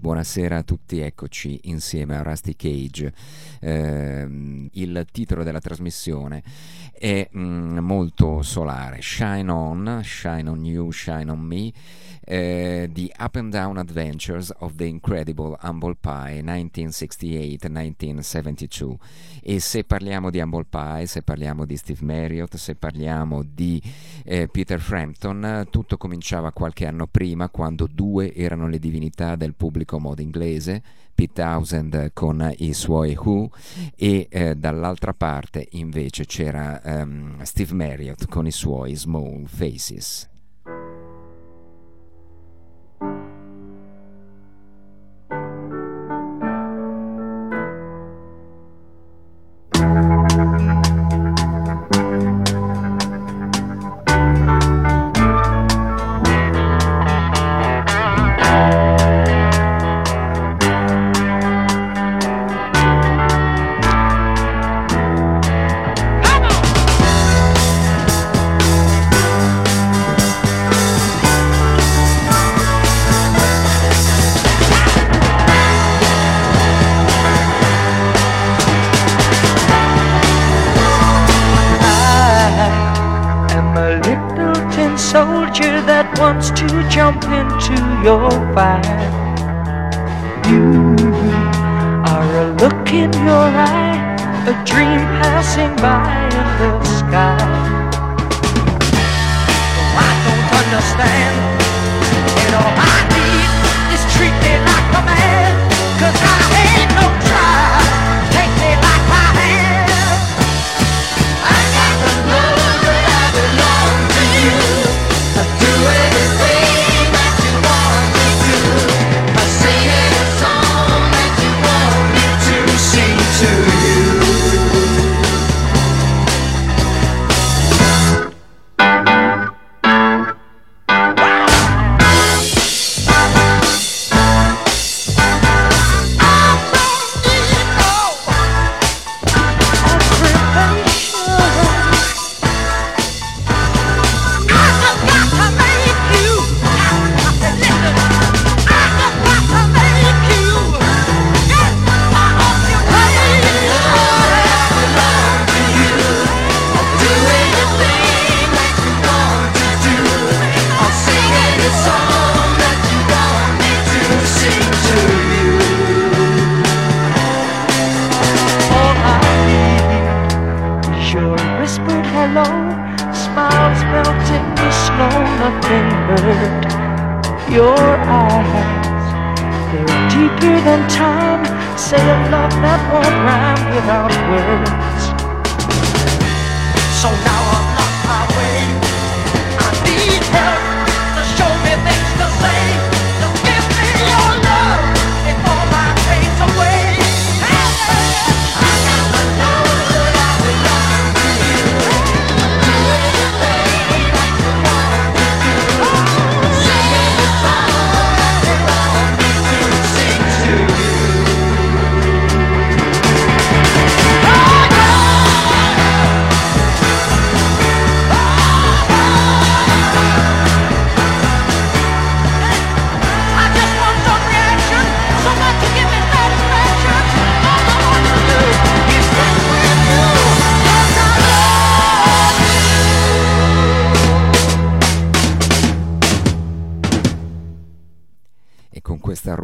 Buonasera a tutti, eccoci insieme a Rusty Cage. Eh, il titolo della trasmissione è mm, molto solare, Shine On, Shine On You, Shine On Me eh, The Up and Down Adventures of the Incredible Humble Pie 1968-1972 e se parliamo di Humble Pie, se parliamo di Steve Marriott, se parliamo di eh, Peter Frampton, tutto cominciava qualche anno prima quando due erano le divinità del pubblico modo inglese, Pete Townsend con i suoi Who e eh, dall'altra parte invece c'era um, Steve Marriott con i suoi Small Faces.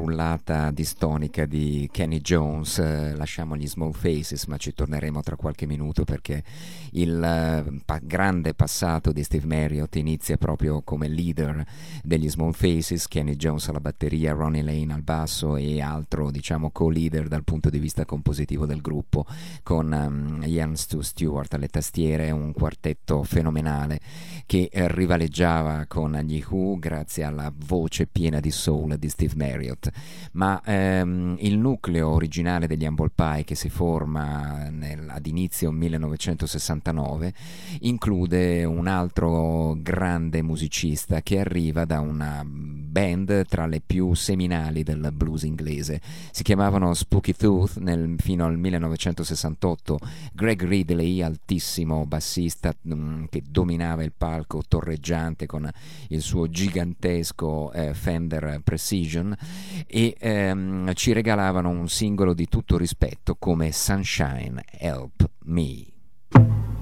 Rullata distonica di Kenny Jones, eh, lasciamo gli Small Faces, ma ci torneremo tra qualche minuto perché il eh, pa- grande passato di Steve Marriott inizia proprio come leader degli Small Faces, Kenny Jones alla batteria, Ronnie Lane al basso e altro, diciamo, co-leader dal punto di vista compositivo del gruppo, con um, Ian Stu Stewart alle tastiere, un quartetto fenomenale che rivaleggiava con gli Who grazie alla voce piena di soul di Steve Marriott. Ma ehm, il nucleo originale degli Humble Pie che si forma nel, ad inizio 1969 include un altro grande musicista che arriva da una band tra le più seminali del blues inglese. Si chiamavano Spooky Tooth nel, fino al 1968. Greg Ridley, altissimo bassista mh, mm, che dominava il palco torreggiante con il suo gigantesco eh, Fender Precision e ehm, ci regalavano un singolo di tutto rispetto come Sunshine Help Me.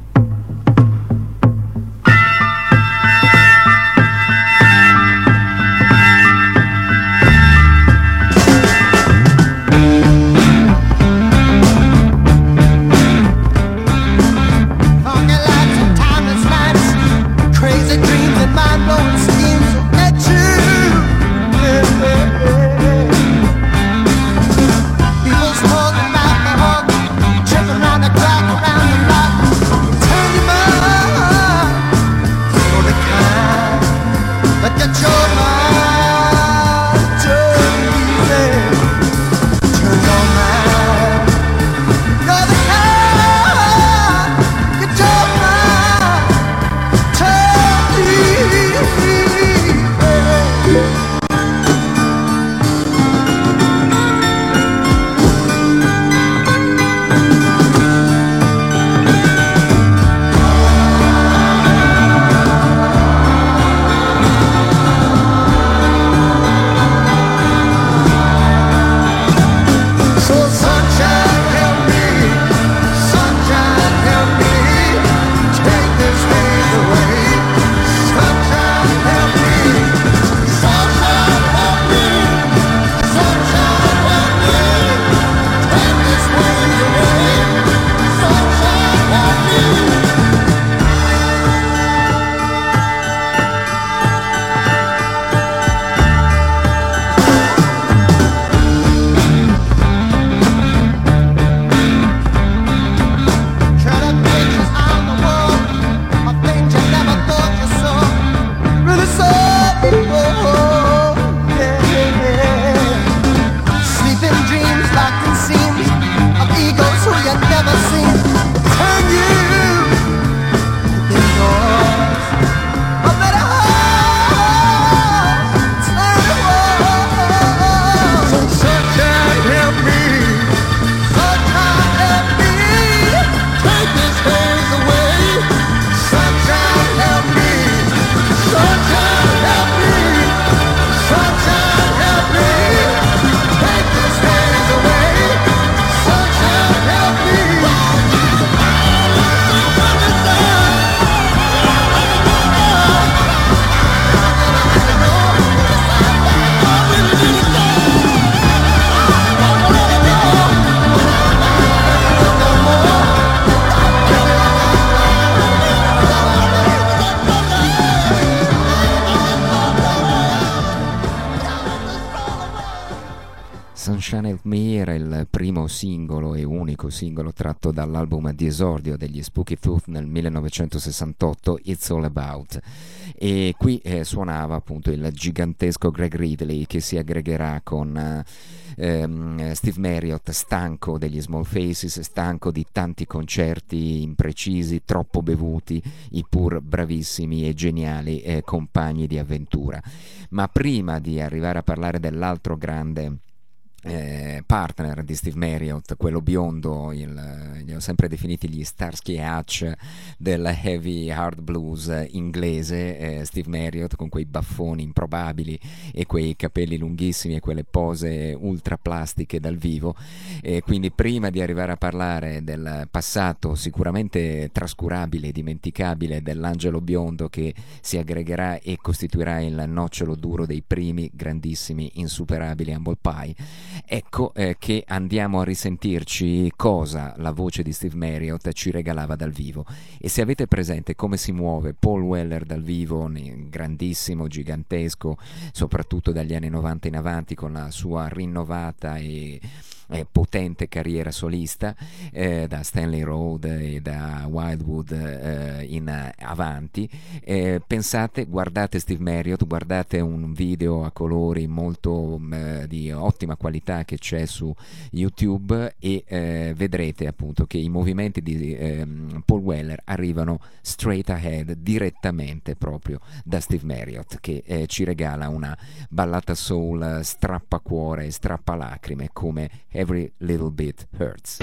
Singolo e unico singolo tratto dall'album di esordio degli Spooky Tooth nel 1968, It's All About. E qui eh, suonava appunto il gigantesco Greg Ridley che si aggregherà con... Eh, ehm, Steve Marriott stanco degli Small Faces, stanco di tanti concerti imprecisi, troppo bevuti, i pur bravissimi e geniali eh, compagni di avventura. Ma prima di arrivare a parlare dell'altro grande eh, partner di Steve Marriott, quello biondo, il, li ho sempre definiti gli Starsky Hatch del heavy hard blues inglese, eh, Steve Marriott con quei baffoni improbabili e quei capelli lunghissimi e quelle pose ultra plastiche dal vivo. E quindi prima di arrivare a parlare del passato sicuramente trascurabile e dimenticabile dell'angelo biondo che si aggregherà e costituirà il nocciolo duro dei primi grandissimi insuperabili Humble Pie, Ecco eh, che andiamo a risentirci cosa la voce di Steve Marriott ci regalava dal vivo. E se avete presente come si muove Paul Weller dal vivo, grandissimo, gigantesco, soprattutto dagli anni 90 in avanti, con la sua rinnovata e eh, potente carriera solista eh, da Stanley Road e da Wildwood eh, in avanti. Eh, pensate, guardate Steve Marriott, guardate un video a colori molto mm, di ottima qualità che c'è su YouTube e eh, vedrete appunto che i movimenti di ehm, Paul Weller arrivano straight ahead direttamente proprio da Steve Marriott che eh, ci regala una ballata soul strappacuore e strappalacrime come every little bit hurts.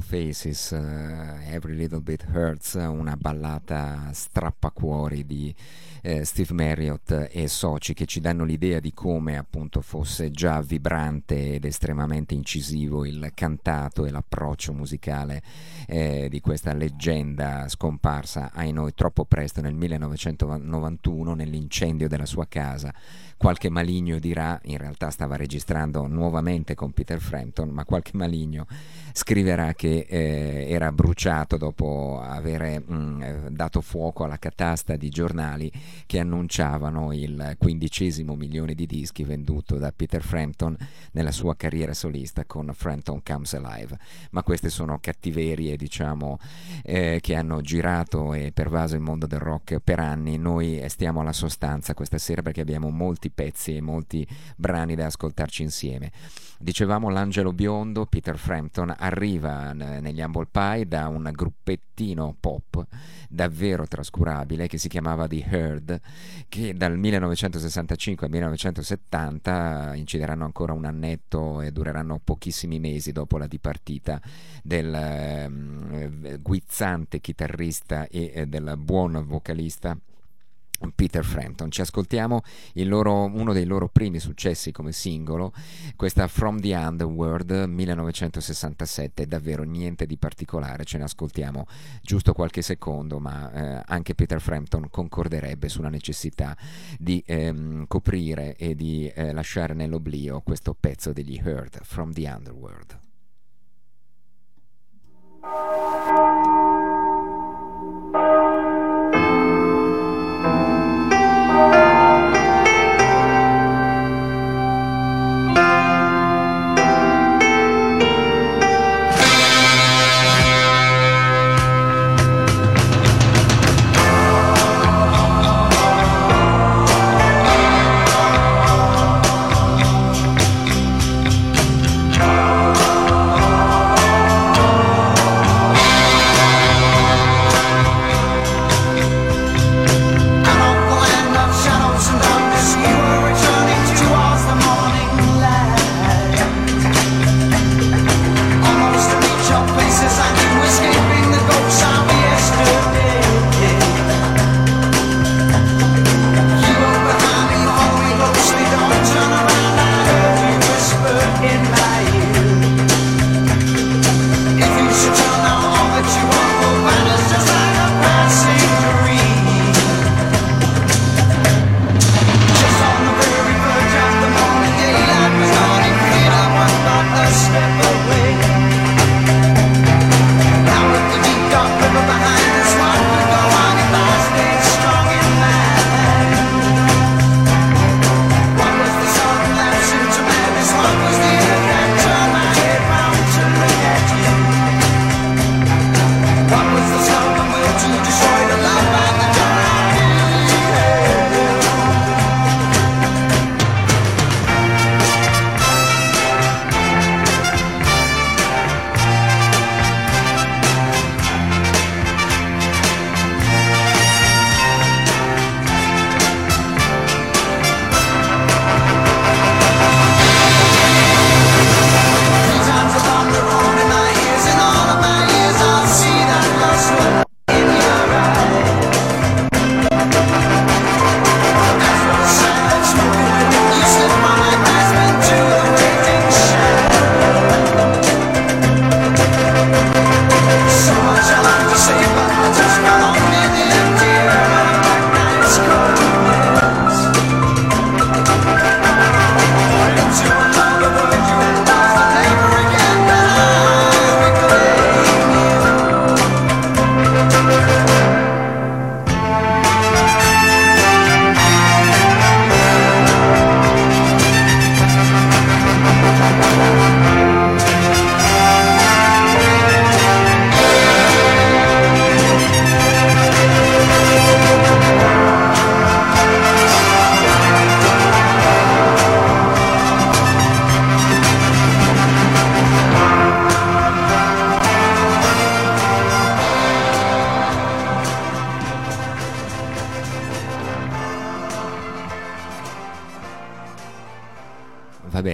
Small Faces, uh, Every Little Bit Hurts, una ballata strappacuori di eh, Steve Marriott e soci che ci danno l'idea di come appunto fosse già vibrante ed estremamente incisivo il cantato e l'approccio musicale eh, di questa leggenda scomparsa ai noi troppo presto nel 1991 nell'incendio della sua casa qualche maligno dirà, in realtà stava registrando nuovamente con Peter Frampton, ma qualche maligno scriverà che eh, era bruciato dopo aver mm, eh, dato fuoco alla catasta di giornali che annunciavano il quindicesimo milione di dischi venduto da Peter Frampton nella sua carriera solista con Frampton Comes Alive. Ma queste sono cattiverie, diciamo, eh, che hanno girato e pervaso il mondo del rock per anni. Noi stiamo alla sostanza questa sera perché abbiamo molti pezzi e molti brani da ascoltarci insieme. Dicevamo l'angelo biondo, Peter Frampton, arriva negli Humble Pie da un gruppettino pop davvero trascurabile che si chiamava The Herd, che dal 1965 al 1970 incideranno ancora un annetto e dureranno pochissimi mesi dopo la dipartita del eh, guizzante chitarrista e eh, del buon vocalista Peter Frampton. Ci ascoltiamo loro, uno dei loro primi successi come singolo, questa From the Underworld 1967, davvero niente di particolare, ce ne ascoltiamo giusto qualche secondo, ma eh, anche Peter Frampton concorderebbe sulla necessità di ehm, coprire e di eh, lasciare nell'oblio questo pezzo degli Heard, From the Underworld.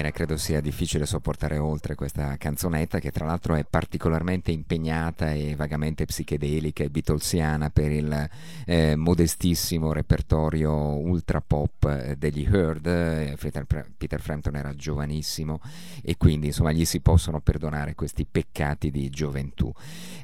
Bene, credo sia difficile sopportare oltre questa canzonetta che tra l'altro è particolarmente impegnata e vagamente psichedelica e beatlesiana per il eh, modestissimo repertorio ultra pop eh, degli Heard. Eh, Peter, Peter Frampton era giovanissimo e quindi insomma gli si possono perdonare questi peccati di gioventù.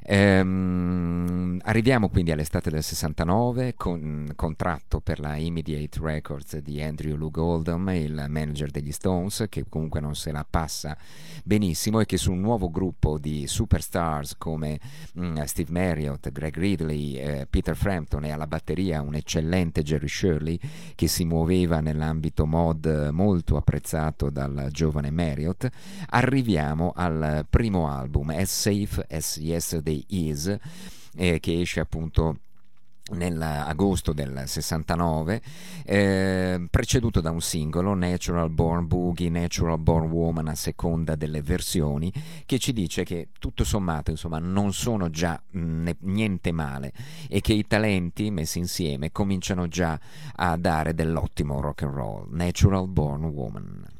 Ehm, arriviamo quindi all'estate del 69 con contratto per la Immediate Records di Andrew Lou Goldham, il manager degli Stones che comunque non se la passa benissimo e che su un nuovo gruppo di superstars come mh, mm, Steve Marriott, Greg Ridley, eh, Peter Frampton e alla batteria un eccellente Jerry Shirley che si muoveva nell'ambito mod molto apprezzato dal giovane Marriott, arriviamo al primo album As Safe as Yesterday Is eh, che esce appunto nell'agosto del 69, eh, preceduto da un singolo, Natural Born Boogie, Natural Born Woman, a seconda delle versioni, che ci dice che tutto sommato insomma, non sono già mh, niente male e che i talenti messi insieme cominciano già a dare dell'ottimo rock and roll. Natural Born Woman.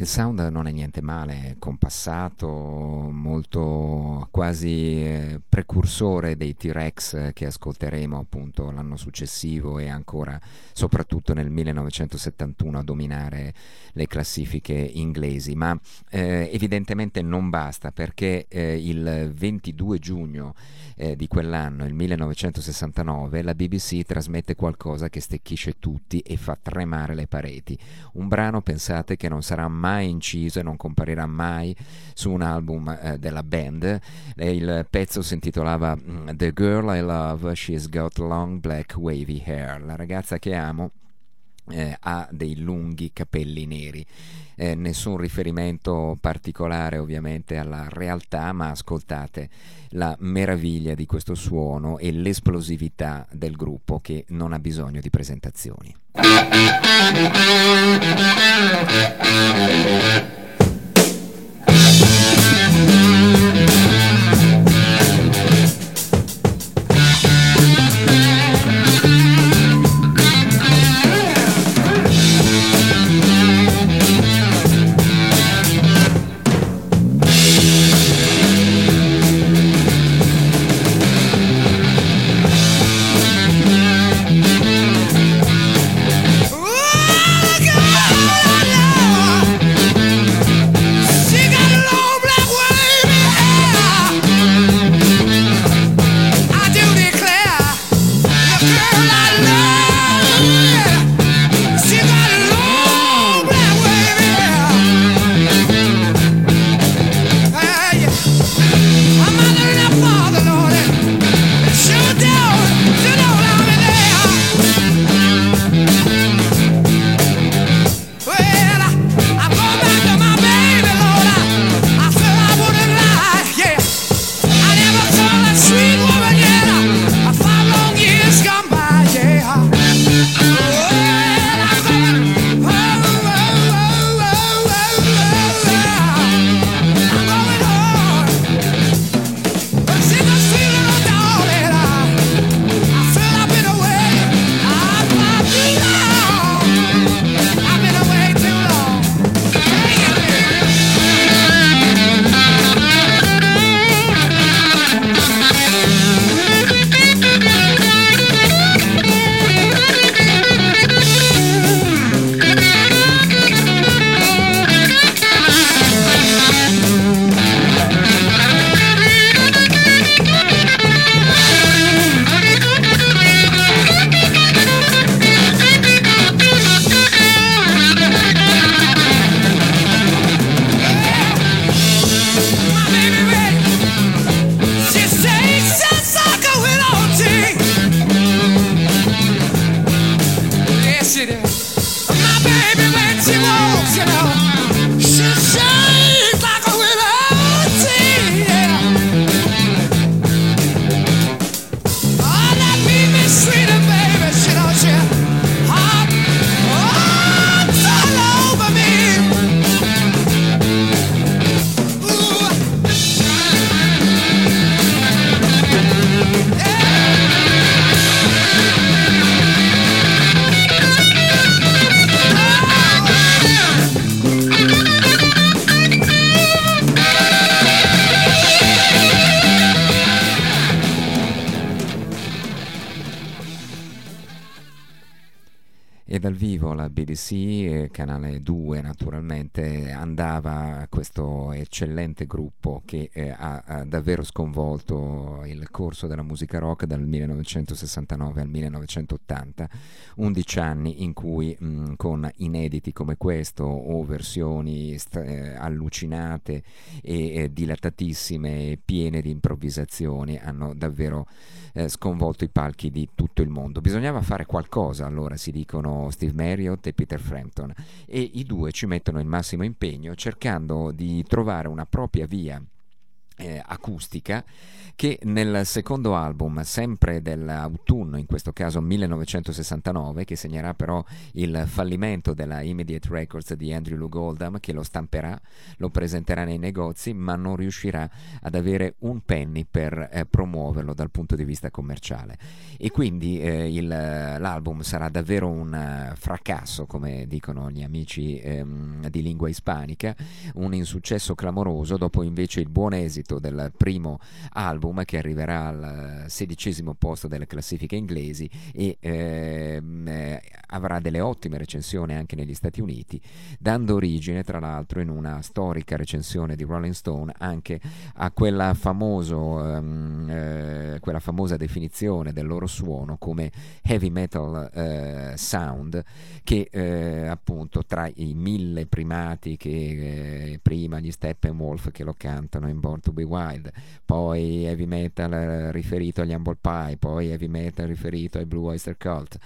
Il sound non è niente male, è compassato, molto quasi eh, precursore dei T-Rex che ascolteremo appunto l'anno successivo e ancora soprattutto nel 1971 a dominare le classifiche inglesi, ma eh, evidentemente non basta perché eh, il 22 giugno eh, di quell'anno, il 1969, la BBC trasmette qualcosa che stecchisce tutti e fa tremare le pareti. Un brano, pensate, che non sarà mai inciso e non comparirà mai su un album eh, della band. il pezzo si intitolava mm, The Girl I Love, She's Got Long Black Wavy Hair. La ragazza che amo eh, ha dei lunghi capelli neri. Eh, nessun riferimento particolare ovviamente alla realtà, ma ascoltate la meraviglia di questo suono e l'esplosività del gruppo che non ha bisogno di presentazioni. BBC, canale 2 naturalmente, andava questo eccellente gruppo che eh, ha, ha, davvero sconvolto il corso della musica rock dal 1969 al 1980, 11 anni in cui mh, con inediti come questo o versioni st- eh, allucinate e eh, dilatatissime piene di improvvisazioni hanno davvero eh, sconvolto i palchi di tutto il mondo. Bisognava fare qualcosa, allora si dicono Steve Marriott e Peter Frampton, e i due ci mettono il massimo impegno cercando di trovare una propria via eh, acustica che nel secondo album, sempre dell'autunno, in questo caso 1969, che segnerà però il fallimento della Immediate Records di Andrew Lou Goldham, che lo stamperà, lo presenterà nei negozi, ma non riuscirà ad avere un penny per eh, promuoverlo dal punto di vista commerciale. E quindi eh, il, l'album sarà davvero un fracasso, come dicono gli amici ehm, di lingua ispanica, un insuccesso clamoroso, dopo invece il buon esito del primo album che arriverà al sedicesimo posto delle classifiche inglesi e ehm, eh, avrà delle ottime recensioni anche negli Stati Uniti, dando origine tra l'altro in una storica recensione di Rolling Stone anche a quella, famoso, ehm, eh, quella famosa definizione del loro suono come heavy metal eh, sound che eh, appunto tra i mille primati che eh, prima gli Steppenwolf che lo cantano in Born to Be Wild, poi heavy metal riferito agli Humble Pie, poi heavy metal riferito ai Blue Oyster Cult.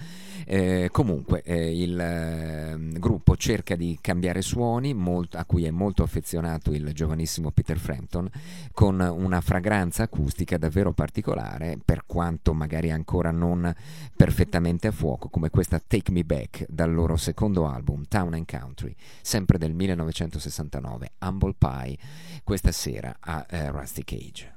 Eh, comunque eh, il eh, gruppo cerca di cambiare suoni, molto, a cui è molto affezionato il giovanissimo Peter Frampton, con una fragranza acustica davvero particolare, per quanto magari ancora non perfettamente a fuoco, come questa Take Me Back dal loro secondo album Town and Country, sempre del 1969, Humble Pie, questa sera a Eh, Rusty Cage.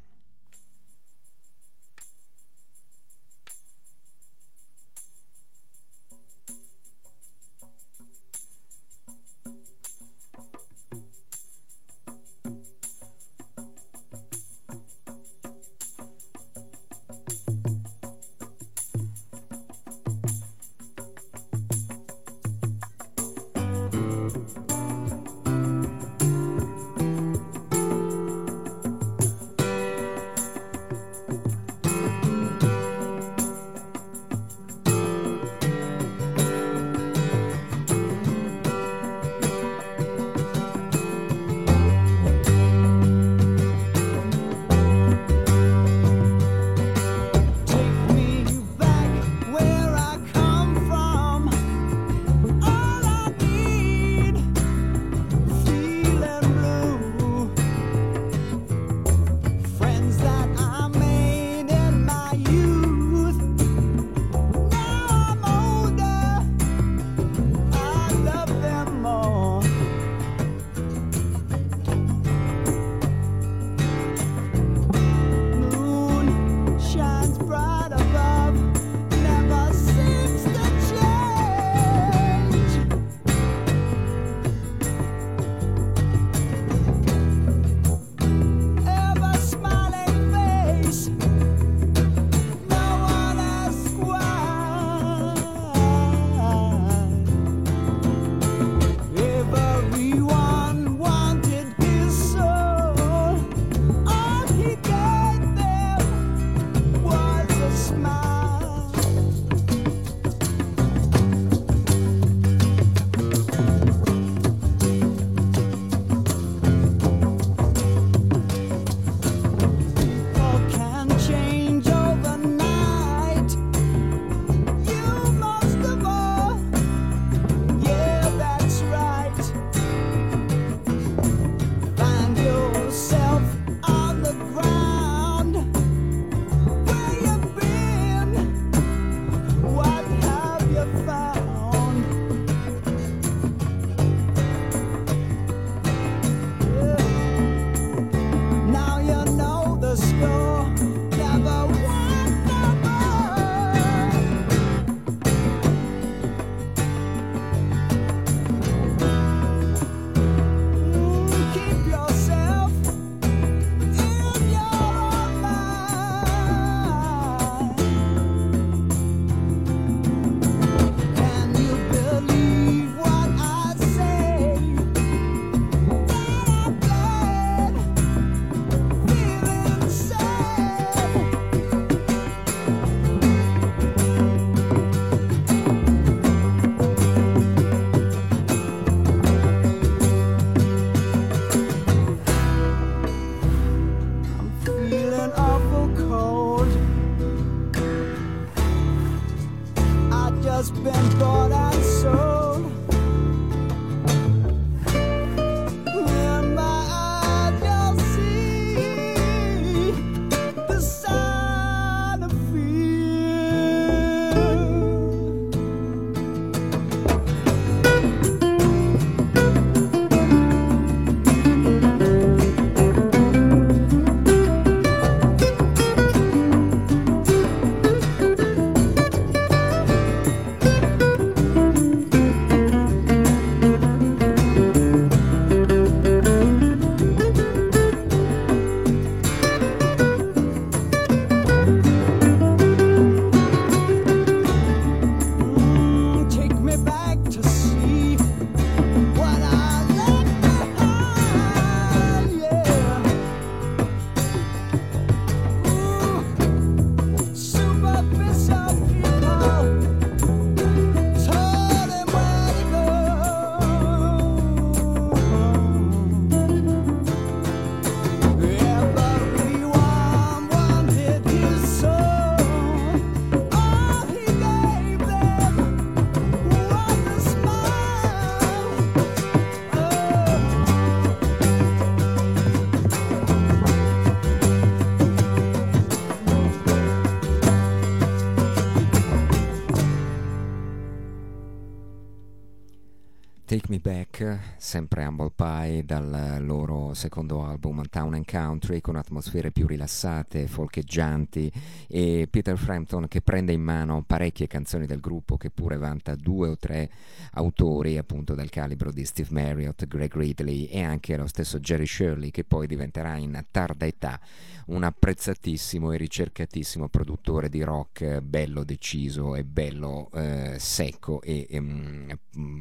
Rock, sempre Humble Pie dal loro secondo album Town and Country con atmosfere più rilassate, folcheggianti e Peter Frampton che prende in mano parecchie canzoni del gruppo che pure vanta due o tre autori appunto del calibro di Steve Marriott, Greg Ridley e anche lo stesso Jerry Shirley che poi diventerà in tarda età un apprezzatissimo e ricercatissimo produttore di rock bello deciso e bello eh, secco e, e mm,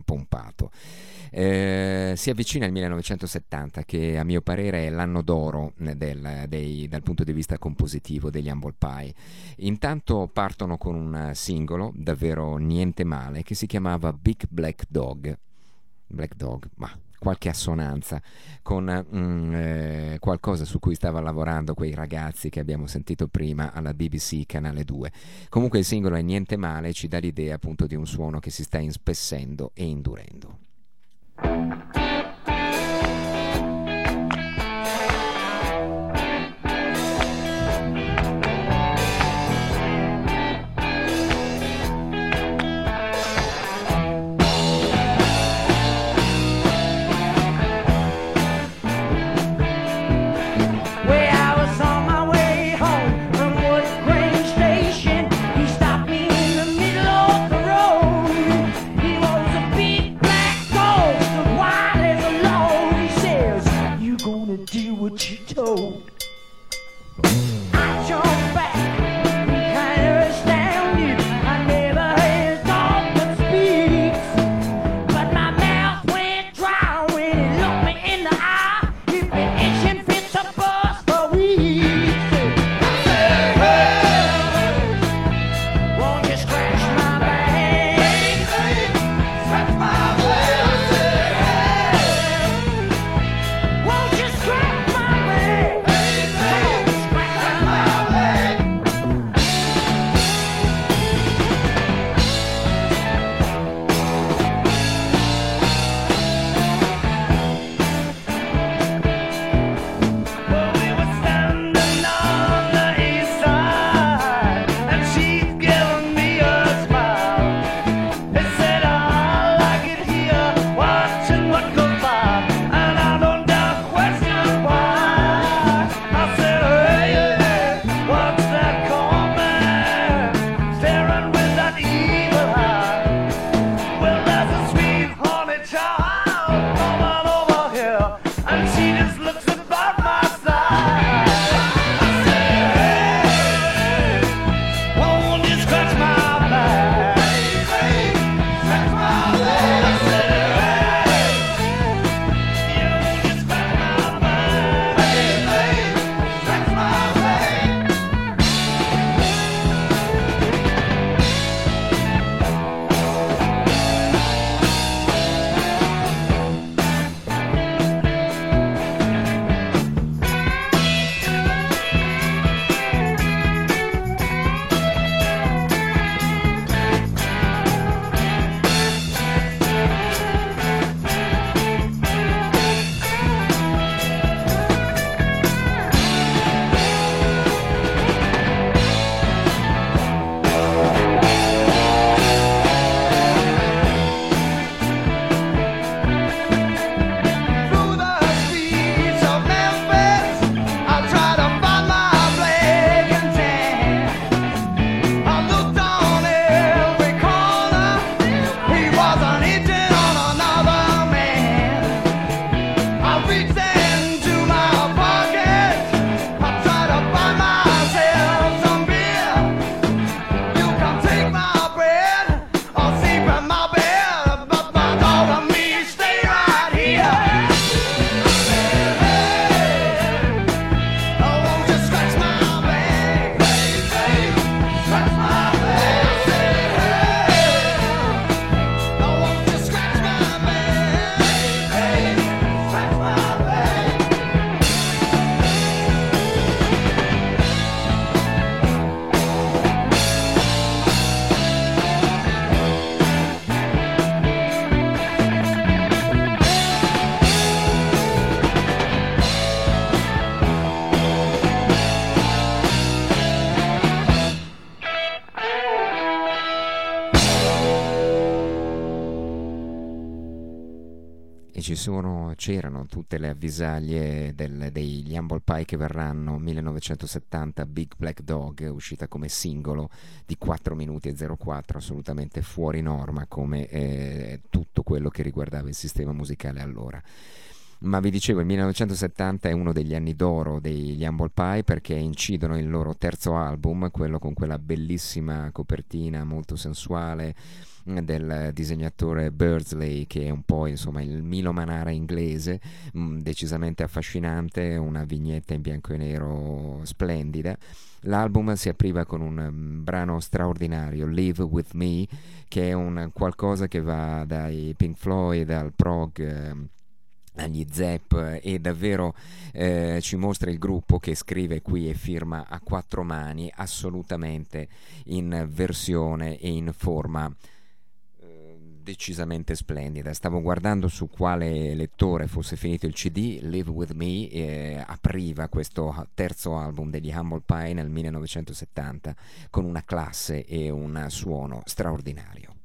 pompato. Eh, si avvicina il 1970 che a mio parere è l'anno d'oro del, dei, dal punto di vista compositivo degli Humble Pie. Intanto partono con un singolo davvero niente male che si chiamava Big Black Dog. Black Dog, ma qualche assonanza con mm, eh, qualcosa su cui stavano lavorando quei ragazzi che abbiamo sentito prima alla BBC Canale 2. Comunque il singolo è niente male, ci dà l'idea appunto di un suono che si sta inspessendo e indurendo. Thank you. Sono, c'erano tutte le avvisaglie del, degli Humble Pie che verranno 1970 Big Black Dog uscita come singolo di 4 minuti e 04 assolutamente fuori norma come eh, tutto quello che riguardava il sistema musicale allora ma vi dicevo il 1970 è uno degli anni d'oro degli Humble Pie perché incidono il loro terzo album quello con quella bellissima copertina molto sensuale del disegnatore Birdsley che è un po' insomma il Milo Manara inglese mm, decisamente affascinante una vignetta in bianco e nero splendida L'album si apriva con un um, brano straordinario, Live With Me, che è un qualcosa che va dai Pink Floyd al prog. Eh, agli Zep e davvero eh, ci mostra il gruppo che scrive qui e firma a quattro mani assolutamente in versione e in forma decisamente splendida. Stavo guardando su quale lettore fosse finito il CD, Live With Me eh, apriva questo terzo album degli Humble Pie nel 1970 con una classe e un suono straordinario.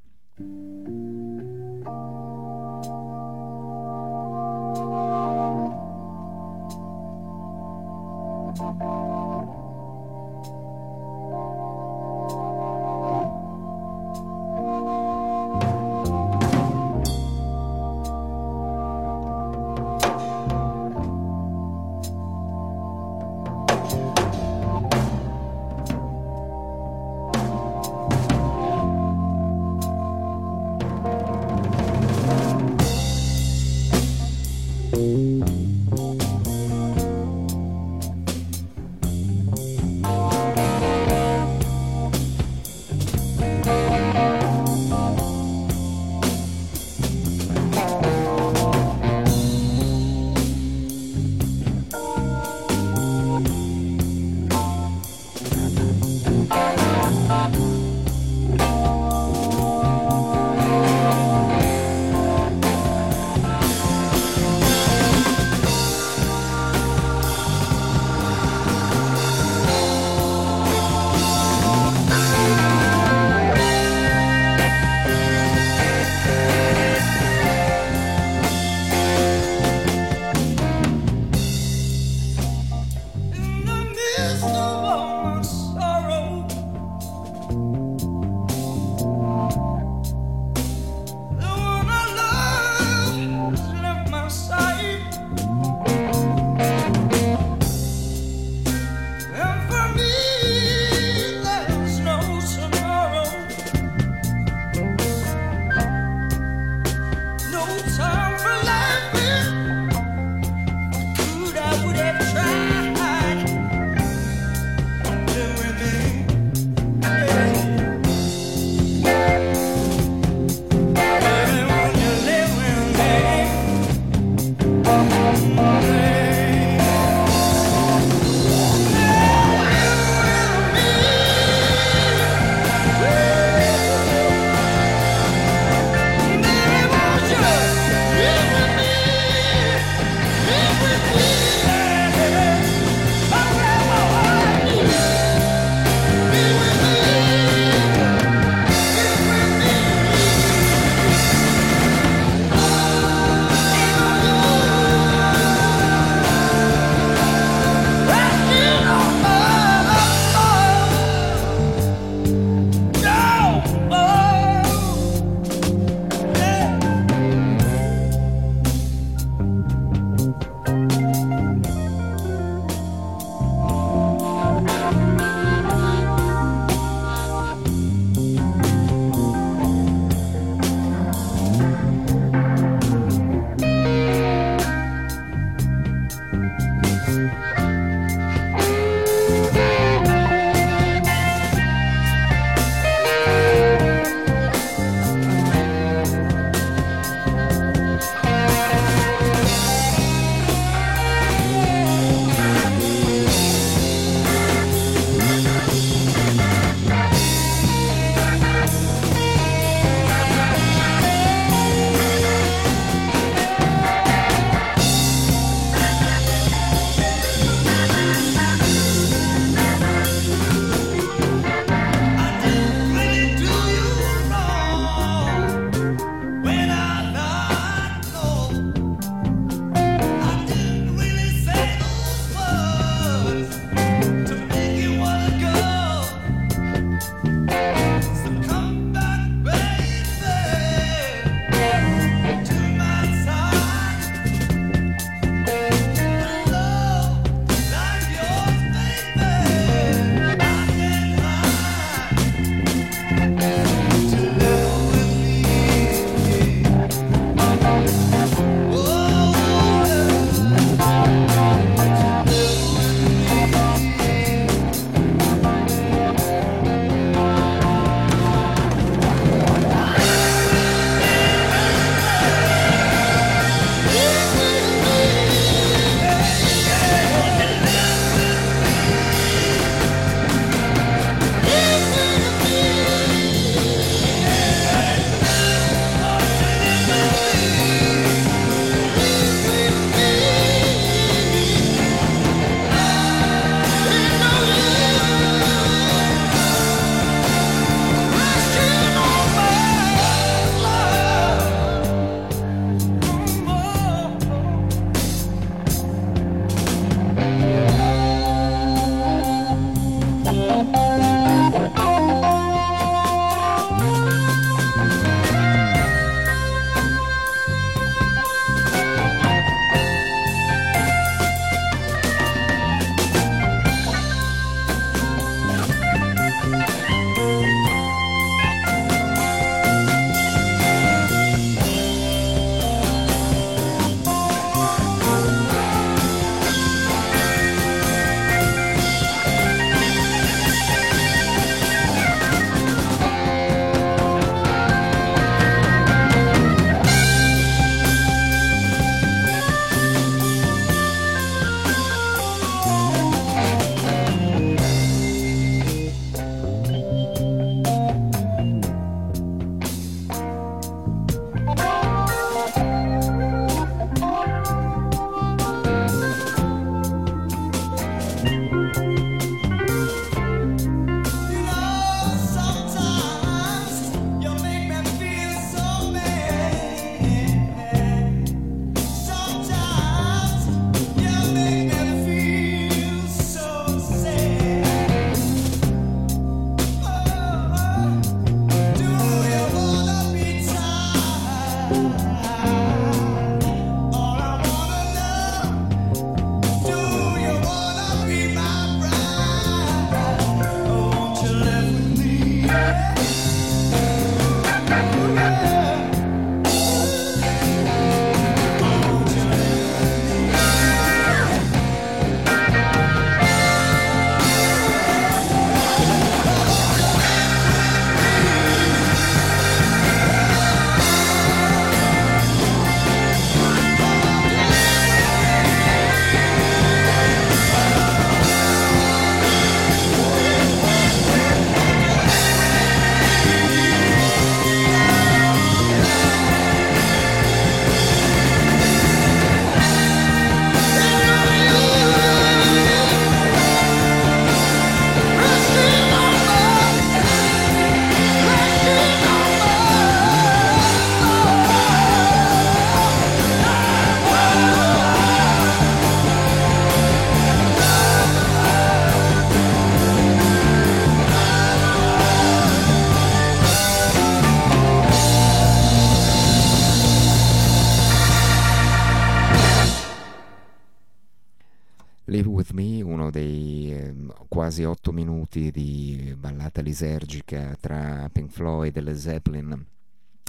Ballata lisergica tra Pink Floyd e le Zeppelin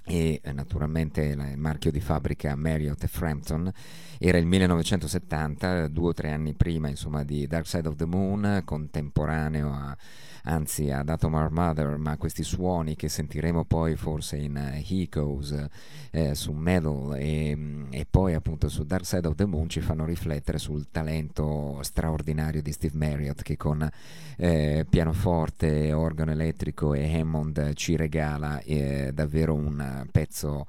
e eh, naturalmente il marchio di fabbrica Marriott e Frampton era il 1970 due o tre anni prima insomma di Dark Side of the Moon contemporaneo a anzi ha dato Our Mother, ma questi suoni che sentiremo poi forse in He Goes, eh, su Metal e, mm, e, poi appunto su Dark Side of the Moon ci fanno riflettere sul talento straordinario di Steve Marriott che con eh, pianoforte, organo elettrico e Hammond ci regala eh, davvero un pezzo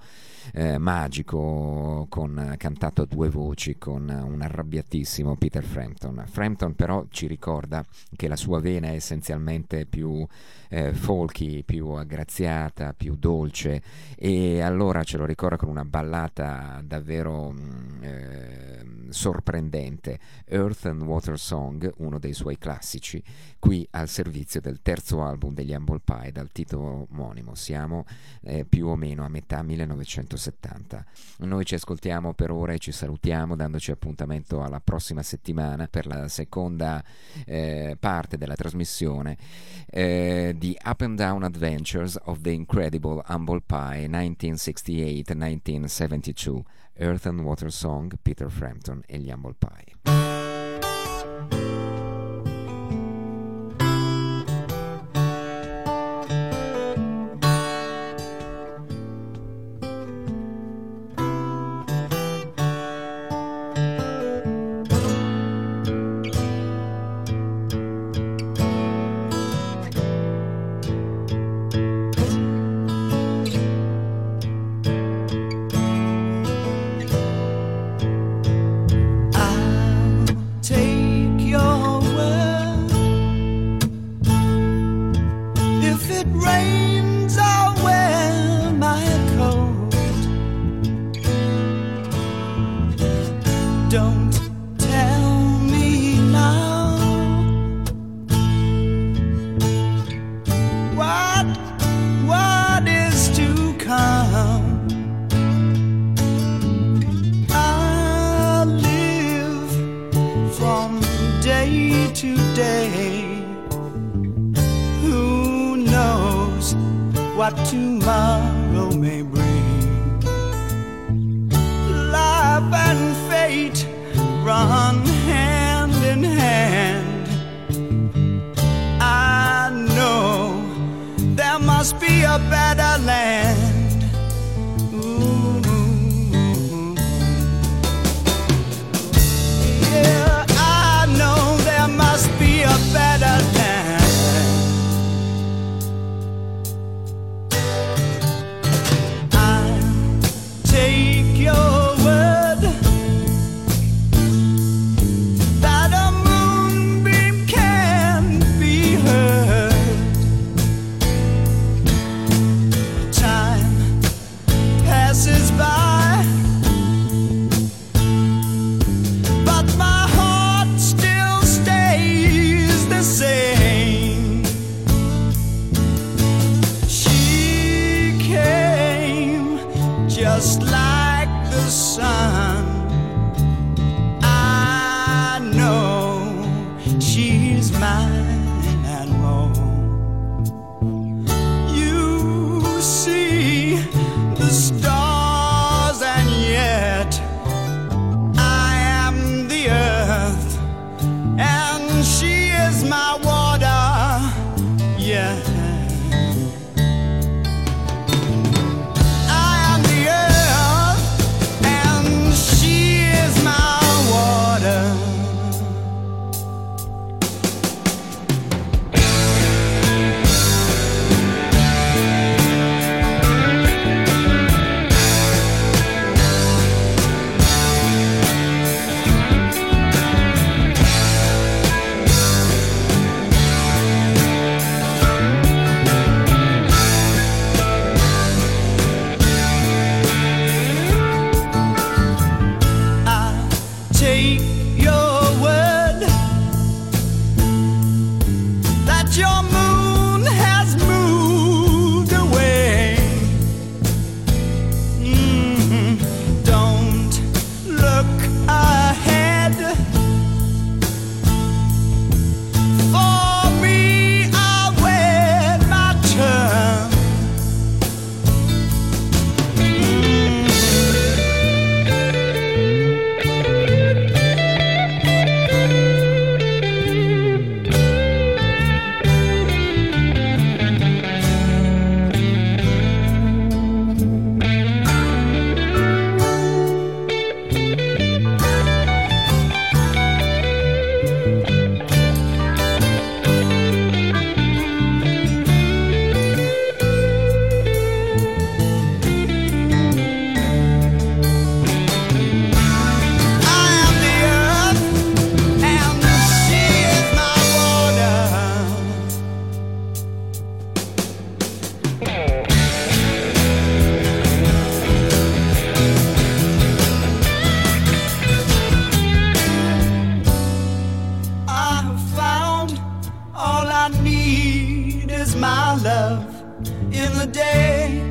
eh, magico con, cantato a due voci con un arrabbiatissimo Peter Frampton. Frampton però ci ricorda che la sua vena è essenzialmente più eh, folky, più aggraziata, più dolce e allora ce lo ricorda con una ballata davvero eh, sorprendente, Earth and Water Song, uno dei suoi classici, qui al servizio del terzo album degli Humble Pie dal titolo omonimo. Siamo eh, più o meno a metà 1970. Noi ci ascoltiamo per ora e ci salutiamo dandoci appuntamento alla prossima settimana per la seconda eh, parte della trasmissione eh, di Up and Down Adventures of the Incredible Humble Pie 1968-1972. Earth and Water Song, Peter Frampton e gli Humble Pie. tomorrow may. The day